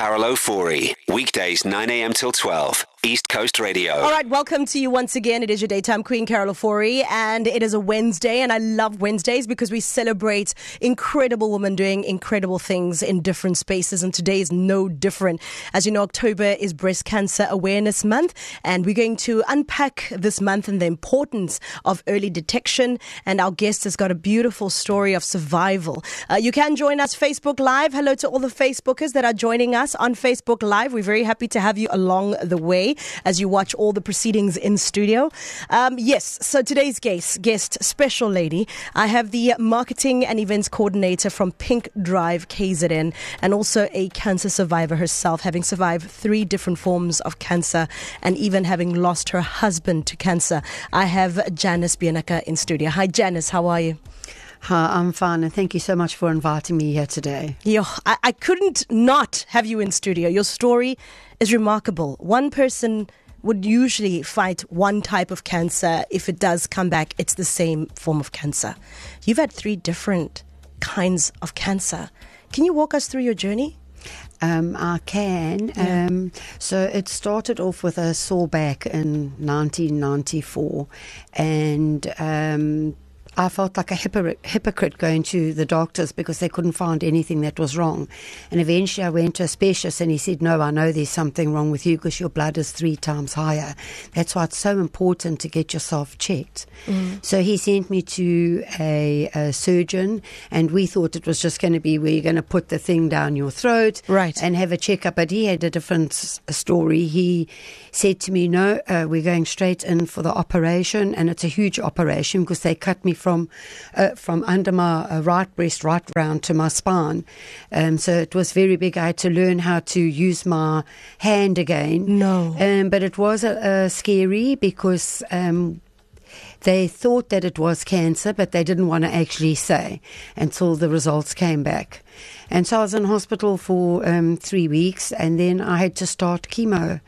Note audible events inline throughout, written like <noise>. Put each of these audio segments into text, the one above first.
Carol Ofori. Weekdays 9 a.m. till 12. East Coast Radio. All right, welcome to you once again. It is your daytime queen, Carol Ofori, and it is a Wednesday, and I love Wednesdays because we celebrate incredible women doing incredible things in different spaces, and today is no different. As you know, October is Breast Cancer Awareness Month, and we're going to unpack this month and the importance of early detection, and our guest has got a beautiful story of survival. Uh, you can join us Facebook Live. Hello to all the Facebookers that are joining us on Facebook Live. We're very happy to have you along the way as you watch all the proceedings in studio. Um, yes, so today's guest, guest, special lady, I have the marketing and events coordinator from Pink Drive KZN and also a cancer survivor herself, having survived three different forms of cancer and even having lost her husband to cancer. I have Janice Benecke in studio. Hi, Janice, how are you? Hi, I'm fine, and thank you so much for inviting me here today. Yo, I, I couldn't not have you in studio. Your story is remarkable. One person would usually fight one type of cancer. If it does come back, it's the same form of cancer. You've had three different kinds of cancer. Can you walk us through your journey? Um, I can. Yeah. Um, so it started off with a sore back in 1994, and um, I felt like a hypocrite going to the doctors because they couldn't find anything that was wrong. And eventually I went to a specialist and he said, No, I know there's something wrong with you because your blood is three times higher. That's why it's so important to get yourself checked. Mm. So he sent me to a, a, surgeon and we thought it was just going to be where you're going to put the thing down your throat right. and have a checkup. But he had a different story. He said to me, No, uh, we're going straight in for the operation and it's a huge operation because they cut me from uh, from under my uh, right breast right round to my spine. Um, so it was very big. I had to learn how to use my hand again. No, um, but it was uh, scary because. Um, they thought that it was cancer, but they didn't want to actually say until the results came back. And so I was in hospital for um, three weeks, and then I had to start chemo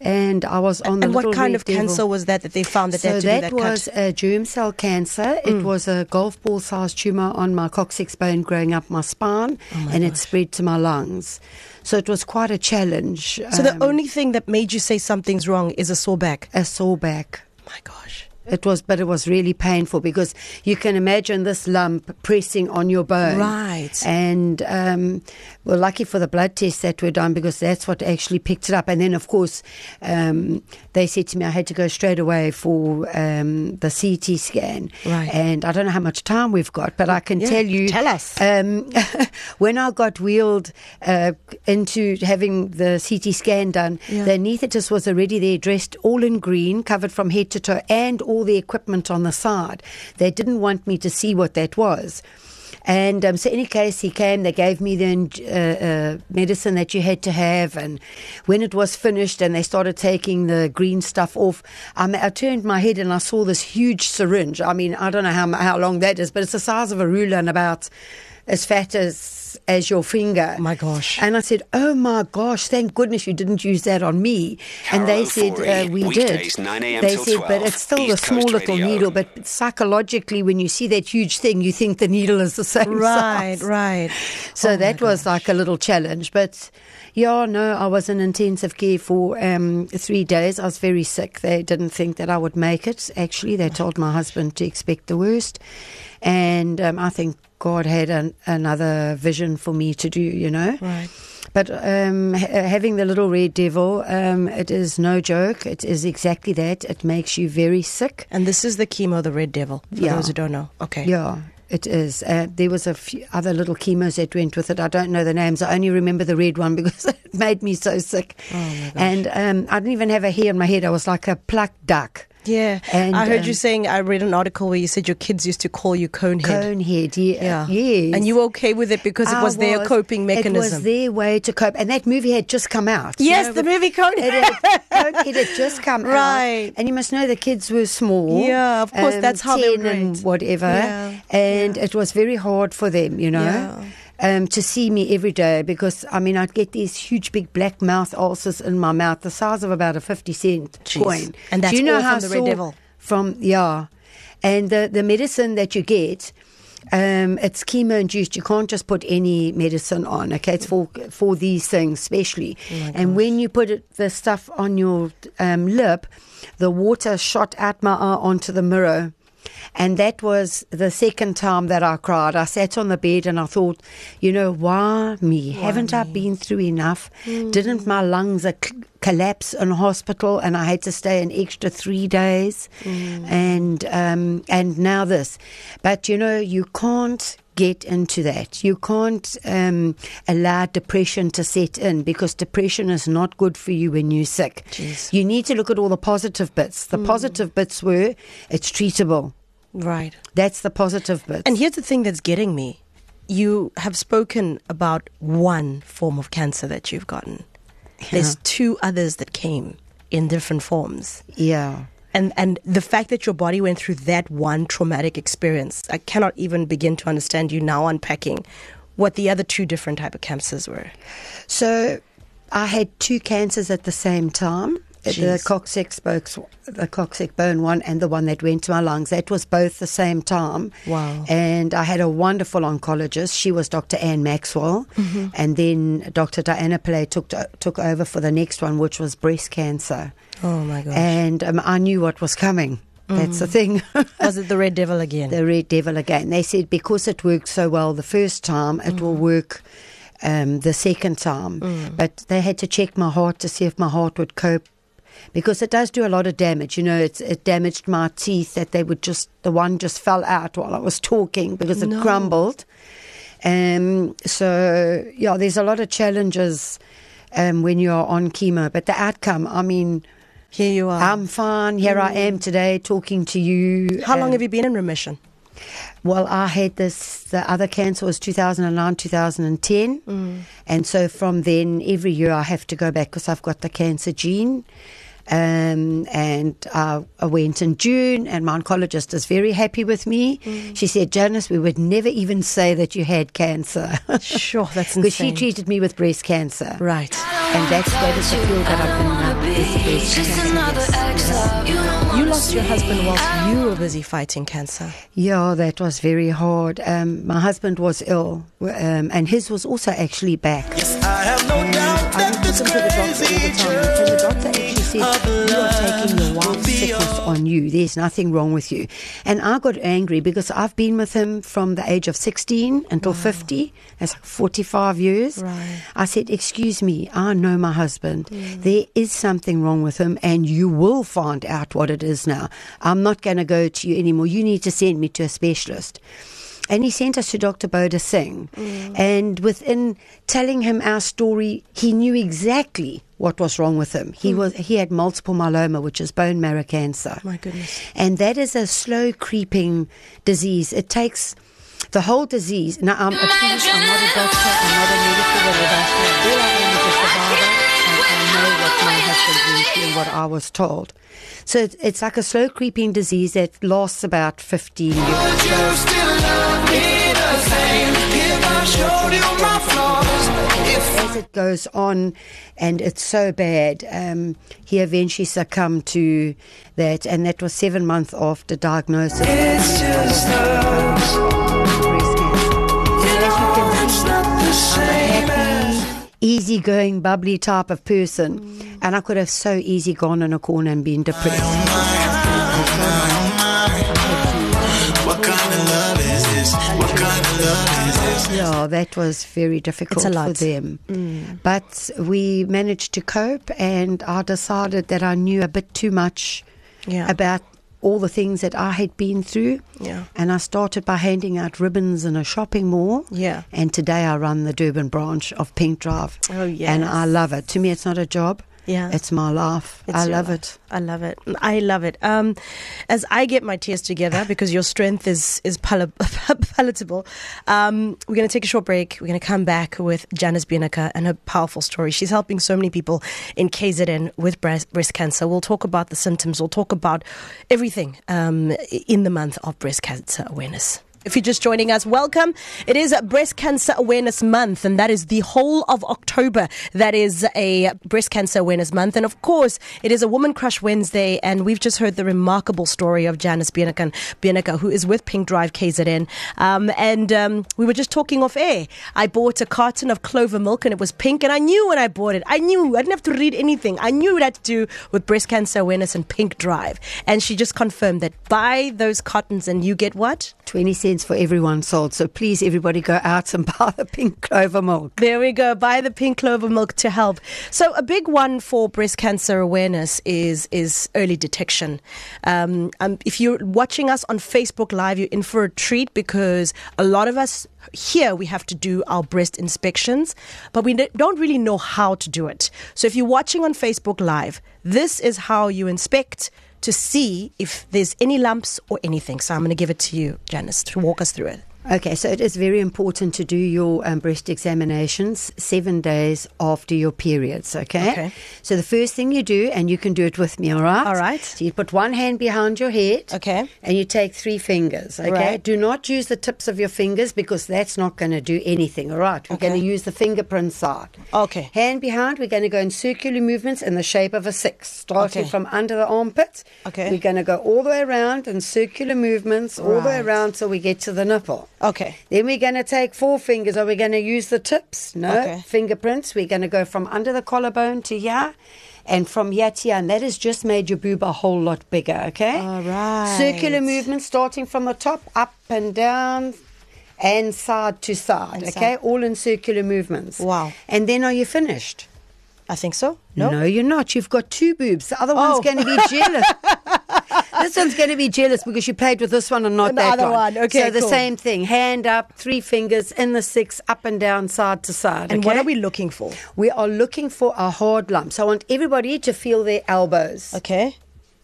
and I was on the. And what kind of devil. cancer was that that they found that so that, that, was cut? a germ cell cancer. Mm. It was a golf ball sized tumor on my coccyx bone growing up my spine, oh my and gosh. it spread to my lungs. So it was quite a challenge. So um, the only thing that made you say something's wrong is a sore back. A sore back. My gosh. It was, but it was really painful because you can imagine this lump pressing on your bone. Right. And um, we're lucky for the blood tests that were done because that's what actually picked it up. And then, of course, um, they said to me I had to go straight away for um, the CT scan. Right. And I don't know how much time we've got, but I can yeah, tell you. Tell us. Um, <laughs> when I got wheeled uh, into having the CT scan done, Yeah. the anaesthetist was already there, dressed all in green, covered from head to toe, and all the equipment on the side. They didn't want me to see what that was. And um, so, in any case, he came. They gave me the uh, uh, medicine that you had to have. And when it was finished, and they started taking the green stuff off, um, I turned my head and I saw this huge syringe. I mean, I don't know how how long that is, but it's the size of a ruler and about as fat as as your finger. My gosh. And I said, "Oh my gosh! Thank goodness you didn't use that on me." and they said, uh, "We Weekdays, did." 9 a.m. They said, 12, "But it's still East a small Coast little Radio. needle." But psychologically, when you see that huge thing, you think the needle is the same Right, size. right. right. So Oh that was gosh. like a little challenge. But yeah, no, I was in intensive care for um, three days. I was very sick. They didn't think that I would make it. Actually, they told my husband to expect the worst. And um, I think God had an, another vision for me to do, you know. Right. But um, ha- having the little red devil, um, it is no joke. It is exactly that. It makes you very sick. And this is the chemo, the red devil. For Yeah. those who don't know. Okay. Yeah, it is. Uh, there was a few other little chemos that went with it. I don't know the names. I only remember the red one <laughs> because it made me so sick. Oh. And um, I didn't even have a hair in my head. I was like a plucked duck. Yeah. And, I heard you um, saying, I read an article where you said your kids used to call you conehead. Conehead, Yeah. yeah. Yes. And you were okay with it because it I was their coping mechanism. It was their way to cope. And that movie had just come out. you yes, know, the movie It Conehead. had, Conehead had just <laughs> come Right. out. Right. And you must know the kids were small. Um, Yeah, of course, that's how they were 10 whatever. Yeah, And it was very hard for them, you know. Um, to see me every day because I mean I'd get these huge big black mouth ulcers in my mouth the size of about a fifty cent Jeez. coin. And that's Do you know how from the Red Devil? From yeah, and the the medicine that you get Um, it's chemo induced. You can't just put any medicine on. Okay, it's for for these things especially. and when you put it, the stuff on your um, lip, the water shot out my eye onto the mirror. And that was the second time that I cried. I sat on the bed and I thought, you know, why me? Haven't I been through enough? Didn't my lungs collapse in hospital and I had to stay an extra three days? And um, and now this, but you know, you can't get into that. You can't um, allow depression to set in because depression is not good for you when you're sick. Jeez. You need to look at all the positive bits. The positive bits were it's treatable. Right. That's the positive bits. And here's the thing that's getting me. You have spoken about one form of cancer that you've gotten. There's two others that came in different forms. yeah. And and the fact that your body went through that one traumatic experience, I cannot even begin to understand you now unpacking what the other two different type of cancers were. So I had two cancers at the same time. The Jeez. coccyx spokes, the coccyx bone one, and the one that went to my lungs. That was both the same time. Wow. And I had a wonderful oncologist. She was Dr. Anne Maxwell, Mm-hmm. and then Dr. Diana Pillay took took over for the next one, which was breast cancer. Oh my gosh. And um, I knew what was coming. That's the thing. <laughs> Was it the red devil again? the red devil again. They said because it worked so well the first time, it will work um, the second time. But they had to check my heart to see if my heart would cope. Because it does do a lot of damage, you know. It's, it damaged my teeth that they would just the one just fell out while I was talking because it No. crumbled. Um, so yeah, there's a lot of challenges um, when you're on chemo, but the outcome, I mean, Here you are. I'm fine. Here I am today talking to you. How long Um, have you been in remission? Well, I had this, the other cancer was 2009, 2010. And so from then, every year I have to go back because I've got the cancer gene. Um, and I, I went in June, and my oncologist is very happy with me. She said, Janice, we would never even say that you had cancer. Sure, that's <laughs> Because she treated me with breast cancer. right. And that's, that is the field that I've been now. is breast cancer, yes. You lost your husband whilst you were busy fighting cancer. Yeah, that was very hard. Um, my husband was ill, um, and his was also actually back. I have no doubt I that would this took him to the doctor all the time, and the doctor actually said, "You are taking your wife's sickness on you. There's nothing wrong with you." And I got angry because I've been with him from the age of 16 until ah. 50. That's like 45 years. Right. I said, "Excuse me, I know my husband. Mm. There is something wrong with him, and you will find out what it is now. I'm not going to go to you anymore. You need to send me to a specialist." And he sent us to Dr. Boda Singh. Mm. And within telling him our story, he knew exactly what was wrong with him. He mm. was he had multiple myeloma, which is bone marrow cancer. My goodness. And that is a slow creeping disease. It takes the whole disease. Now, I'm, please, I'm not a doctor, I'm not a medical whatever. All I am is a survivor, and I know what my husband went through and what I was told. So it's, it's like a slow creeping disease that lasts about 15 years. Would you still love me the same if I showed you my flaws? If as it goes on and it's so bad, um, he eventually succumbed to that, and that was seven months after diagnosis. it's just us, breast cancer. And as you can see, not the same as. happy, easygoing, bubbly type of person, and I could have so easy gone in a corner and been depressed. This? What kind of love is this? Yeah, that was very difficult It's a lot. for them. Mm. But we managed to cope, and I decided that I knew a bit too much Yeah. about all the things that I had been through. Yeah. And I started by handing out ribbons in a shopping mall. Yeah. And today I run the Durban branch of Pink Drive. Oh, And. I love it. To me, it's not a job. Yeah. It's my life. It's I love life. it. I love it. I love it. Um, as I get my tears together, because your strength is is pal- <laughs> palatable, um, we're going to take a short break. We're going to come back with Janice Benecke and her powerful story. She's helping so many people in KZN with breast, breast cancer. We'll talk about the symptoms. We'll talk about everything um, in the month of breast cancer awareness. If you're just joining us, welcome. It is Breast Cancer Awareness Month, and that is the whole of October. That is a Breast Cancer Awareness Month. And of course, it is a Woman Crush Wednesday, and we've just heard the remarkable story of Janice Benecke who is with Pink Drive KZN. Um, and um, we were just talking off air. I bought a carton of clover milk, and it was pink, and I knew when I bought it. I knew. I didn't have to read anything. I knew it had to do with Breast Cancer Awareness and Pink Drive. And she just confirmed that buy those cartons, and you get what? 20 cents for everyone sold. So please, everybody, go out and <laughs> buy the pink clover milk. There we go. Buy the pink clover milk to help. So a big one for breast cancer awareness is is early detection. Um, um, if you're watching us on Facebook Live, you're in for a treat because a lot of us here we have to do our breast inspections, but we don't really know how to do it. So if you're watching on Facebook Live, this is how you inspect to see if there's any lumps or anything. So I'm going to give it to you, Janice, to walk us through it. Okay, so it is very important to do your um, breast examinations seven days after your periods, okay? Okay. So the first thing you do, and you can do it with me, all right? All right. So you put one hand behind your head. Okay. And you take three fingers, okay? Right. Do not use the tips of your fingers because that's not going to do anything, all right? We're Okay. going to use the fingerprint side. Okay. Hand behind, we're going to go in circular movements in the shape of a six, starting Okay. from under the armpit. Okay. We're going to go all the way around in circular movements, all the way around till we get to the nipple. Okay. Then we're going to take four fingers. Are we going to use the tips? No. Okay. Fingerprints. We're going to go from under the collarbone to here. And from here to here. And that has just made your boob a whole lot bigger, okay? All right. Circular movement starting from the top, up and down, and side to side, And okay? side. All in circular movements. Wow. And then are you finished? I think so. No. No, you're not. You've got two boobs. The other one's Oh. going to be jealous. <laughs> this one's going to be jealous because you played with this one and not And the that other one. Okay, So the cool. same thing. Hand up, three fingers in the six, up and down, side to side. And what are we looking for? We are looking for a hard lump. So I want everybody to feel their elbows. Okay.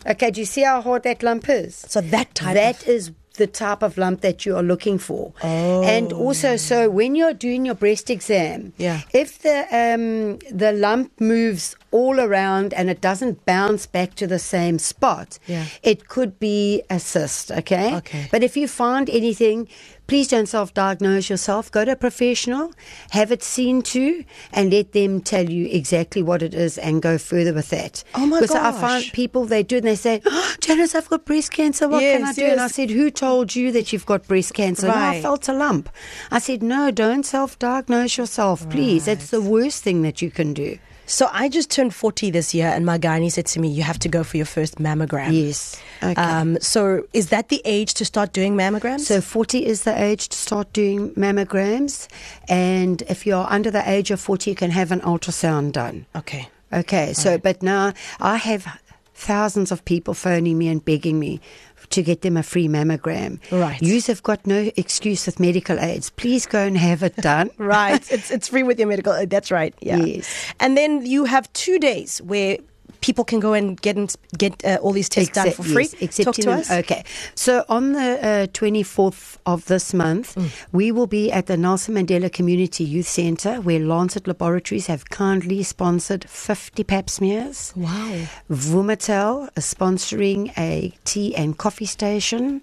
Okay, do you see how hard that lump is? So that type That of- is the type of lump that you are looking for. Oh. And also, so when you're doing your breast exam, Yeah. if the um, the lump moves all around and it doesn't bounce back to the same spot, Yeah. it could be a cyst. Okay. Okay. But if you find anything, please don't self-diagnose yourself. Go to a professional, have it seen to, and let them tell you exactly what it is and go further with that. Oh my Because I find people they do and they say, oh, Janice, I've got breast cancer. What can I Yes, do? And I said, Who told you that you've got breast cancer? No, I felt a lump. I said, No, don't self diagnose yourself, please. That's the worst thing that you can do. So I just turned 40 this year, and my gynae said to me, You have to go for your first mammogram. Yes. Okay. Um, so is that the age to start doing mammograms? so 40 is the age to start doing mammograms. And if you're under the age of 40, you can have an ultrasound done. okay. Okay, so but now I have thousands of people phoning me and begging me to get them a free mammogram. Right. You have got no excuse with medical aids. Please go and have it done. <laughs> Right. it's it's free with your medical. uh, That's right. Yeah. Yes. And then you have two days where people can go and get in, get uh, all these tests done for free. yes, except Talk to us. Okay. So on the uh, 24th of this month, Mm. we will be at the Nelson Mandela Community Youth Centre where Lancet Laboratories have kindly sponsored 50 pap smears. Wow. Vumatel is sponsoring a tea and coffee station,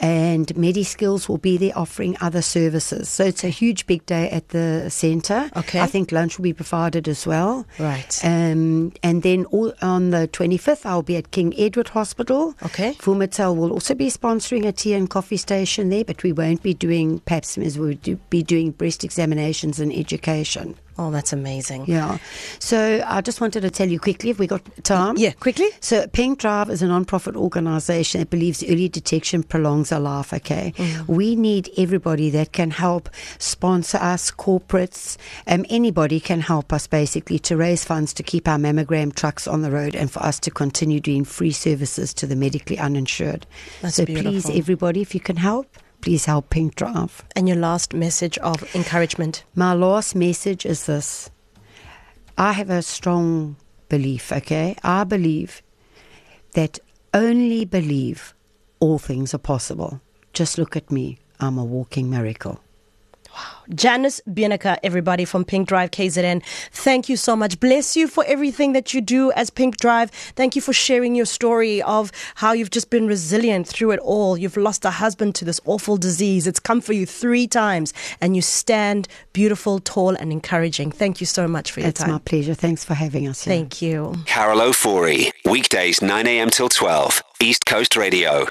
and MediSkills will be there offering other services. So it's a huge big day at the centre. Okay. I think lunch will be provided as well. Right. Um, and then all, on the 25th, I'll be at King Edward Hospital. Okay. Vumatel will also be sponsoring a tea and coffee station there, but we won't be doing pap smears. We'll do, be doing breast examinations and education. Oh, that's amazing. Yeah. So I just wanted to tell you quickly, if we got time. Yeah, quickly. So Pink Drive is a non-profit organisation that believes early detection prolongs a life. Okay, we need everybody that can help sponsor us, corporates, um, anybody can help us basically to raise funds to keep our mammogram trucks on the road and for us to continue doing free services to the medically uninsured. That's so please, everybody, if you can help, please help Pink Drive. And your last message of encouragement. My last message is this. I have a strong belief, okay? I believe that only believe all things are possible. Just look at me. I'm a walking miracle. Wow. Janice Benecke, everybody from Pink Drive KZN. Thank you so much. Bless you for everything that you do as Pink Drive. Thank you for sharing your story of how you've just been resilient through it all. You've lost a husband to this awful disease. It's come for you three times, and you stand beautiful, tall, and encouraging. Thank you so much for your It's time. It's my pleasure. Thanks for having us here. Thank you. Carol Ofori, weekdays 9 a.m. till 12, East Coast Radio.